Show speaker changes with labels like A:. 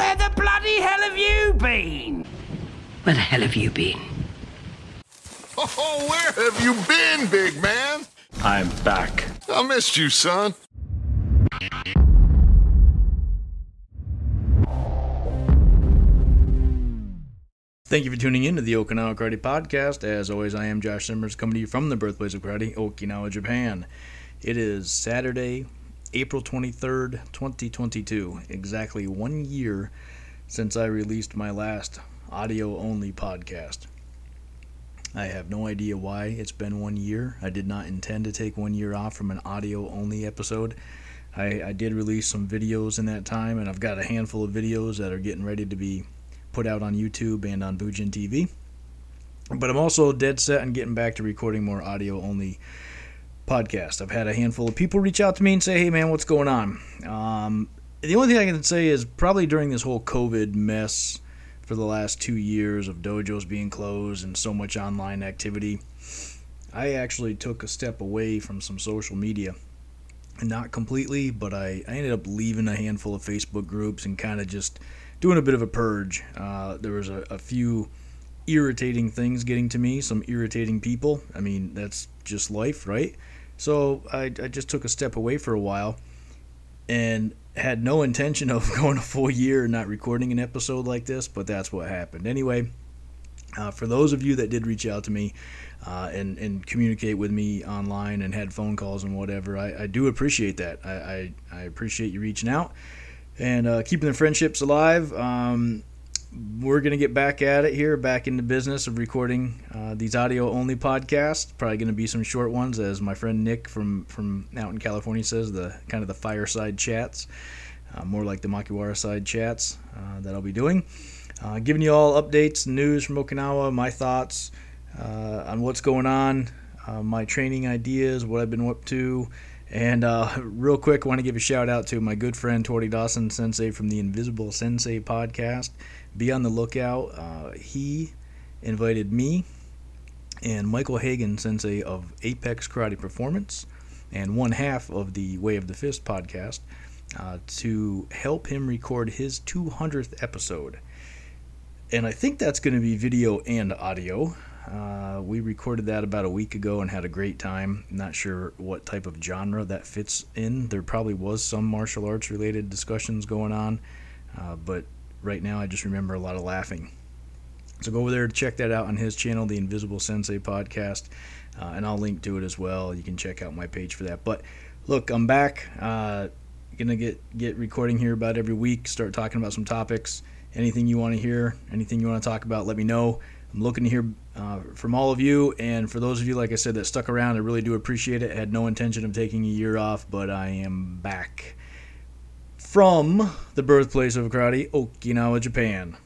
A: Where the bloody hell have you been?
B: Where the hell have you been?
C: Oh, where have you been, big man?
D: I'm back.
C: I missed you, son.
E: Thank you for tuning in to the Okinawa Karate Podcast. As always, I am Josh Simmers coming to you from the birthplace of karate, Okinawa, Japan. It is Saturday, April 23rd, 2022. Exactly one year since I released my last audio only podcast. I have no idea why it's been one year. I did not intend to take one year off from an audio only episode. I, I did release some videos in that time, and I've got a handful of videos that are getting ready to be put out on YouTube and on Bujin TV. But I'm also dead set on getting back to recording more audio only podcasts. I've had a handful of people reach out to me and say, hey man, what's going on? Um, the only thing I can say is probably during this whole COVID mess for the last two years of dojos being closed and so much online activity, I actually took a step away from some social media. Not completely, but I, I ended up leaving a handful of Facebook groups and kind of just doing a bit of a purge. Uh, there was a, a, few irritating things getting to me, some irritating people. I mean, that's just life, right? So I, I just took a step away for a while and had no intention of going a full year and not recording an episode like this, but that's what happened. Anyway, uh, for those of you that did reach out to me uh, and, and communicate with me online and had phone calls and whatever, I, I do appreciate that. I, I, I appreciate you reaching out and uh, keeping the friendships alive. Um, we're going to get back at it here, back into business of recording uh, these audio only podcasts. Probably going to be some short ones, as my friend Nick from, from out in California says, the kind of the fireside chats, uh, more like the Makiwara side chats uh, that I'll be doing. Uh, giving you all updates, news from Okinawa, my thoughts uh, on what's going on, uh, my training ideas, what I've been up to. And uh, real quick, want to give a shout out to my good friend Tori Dawson Sensei from the Invisible Sensei podcast. Be on the lookout. Uh, he invited me and Michael Hagan Sensei of Apex Karate Performance and one half of the Way of the Fist podcast uh, to help him record his 200th episode. And I think that's going to be video and audio. Uh, we recorded that about a week ago and had a great time. Not sure what type of genre that fits in. There probably was some martial arts related discussions going on, uh, but right now I just remember a lot of laughing. So go over there to check that out on his channel, the Invisible Sensei Podcast, uh, and I'll link to it as well. You can check out my page for that. But look, I'm back. Uh, gonna get get recording here about every week. Start talking about some topics. Anything you want to hear, anything you want to talk about, let me know. I'm looking to hear uh, from all of you. And for those of you, like I said, that stuck around, I really do appreciate it. I had no intention of taking a year off, but I am back from the birthplace of karate, Okinawa, Japan.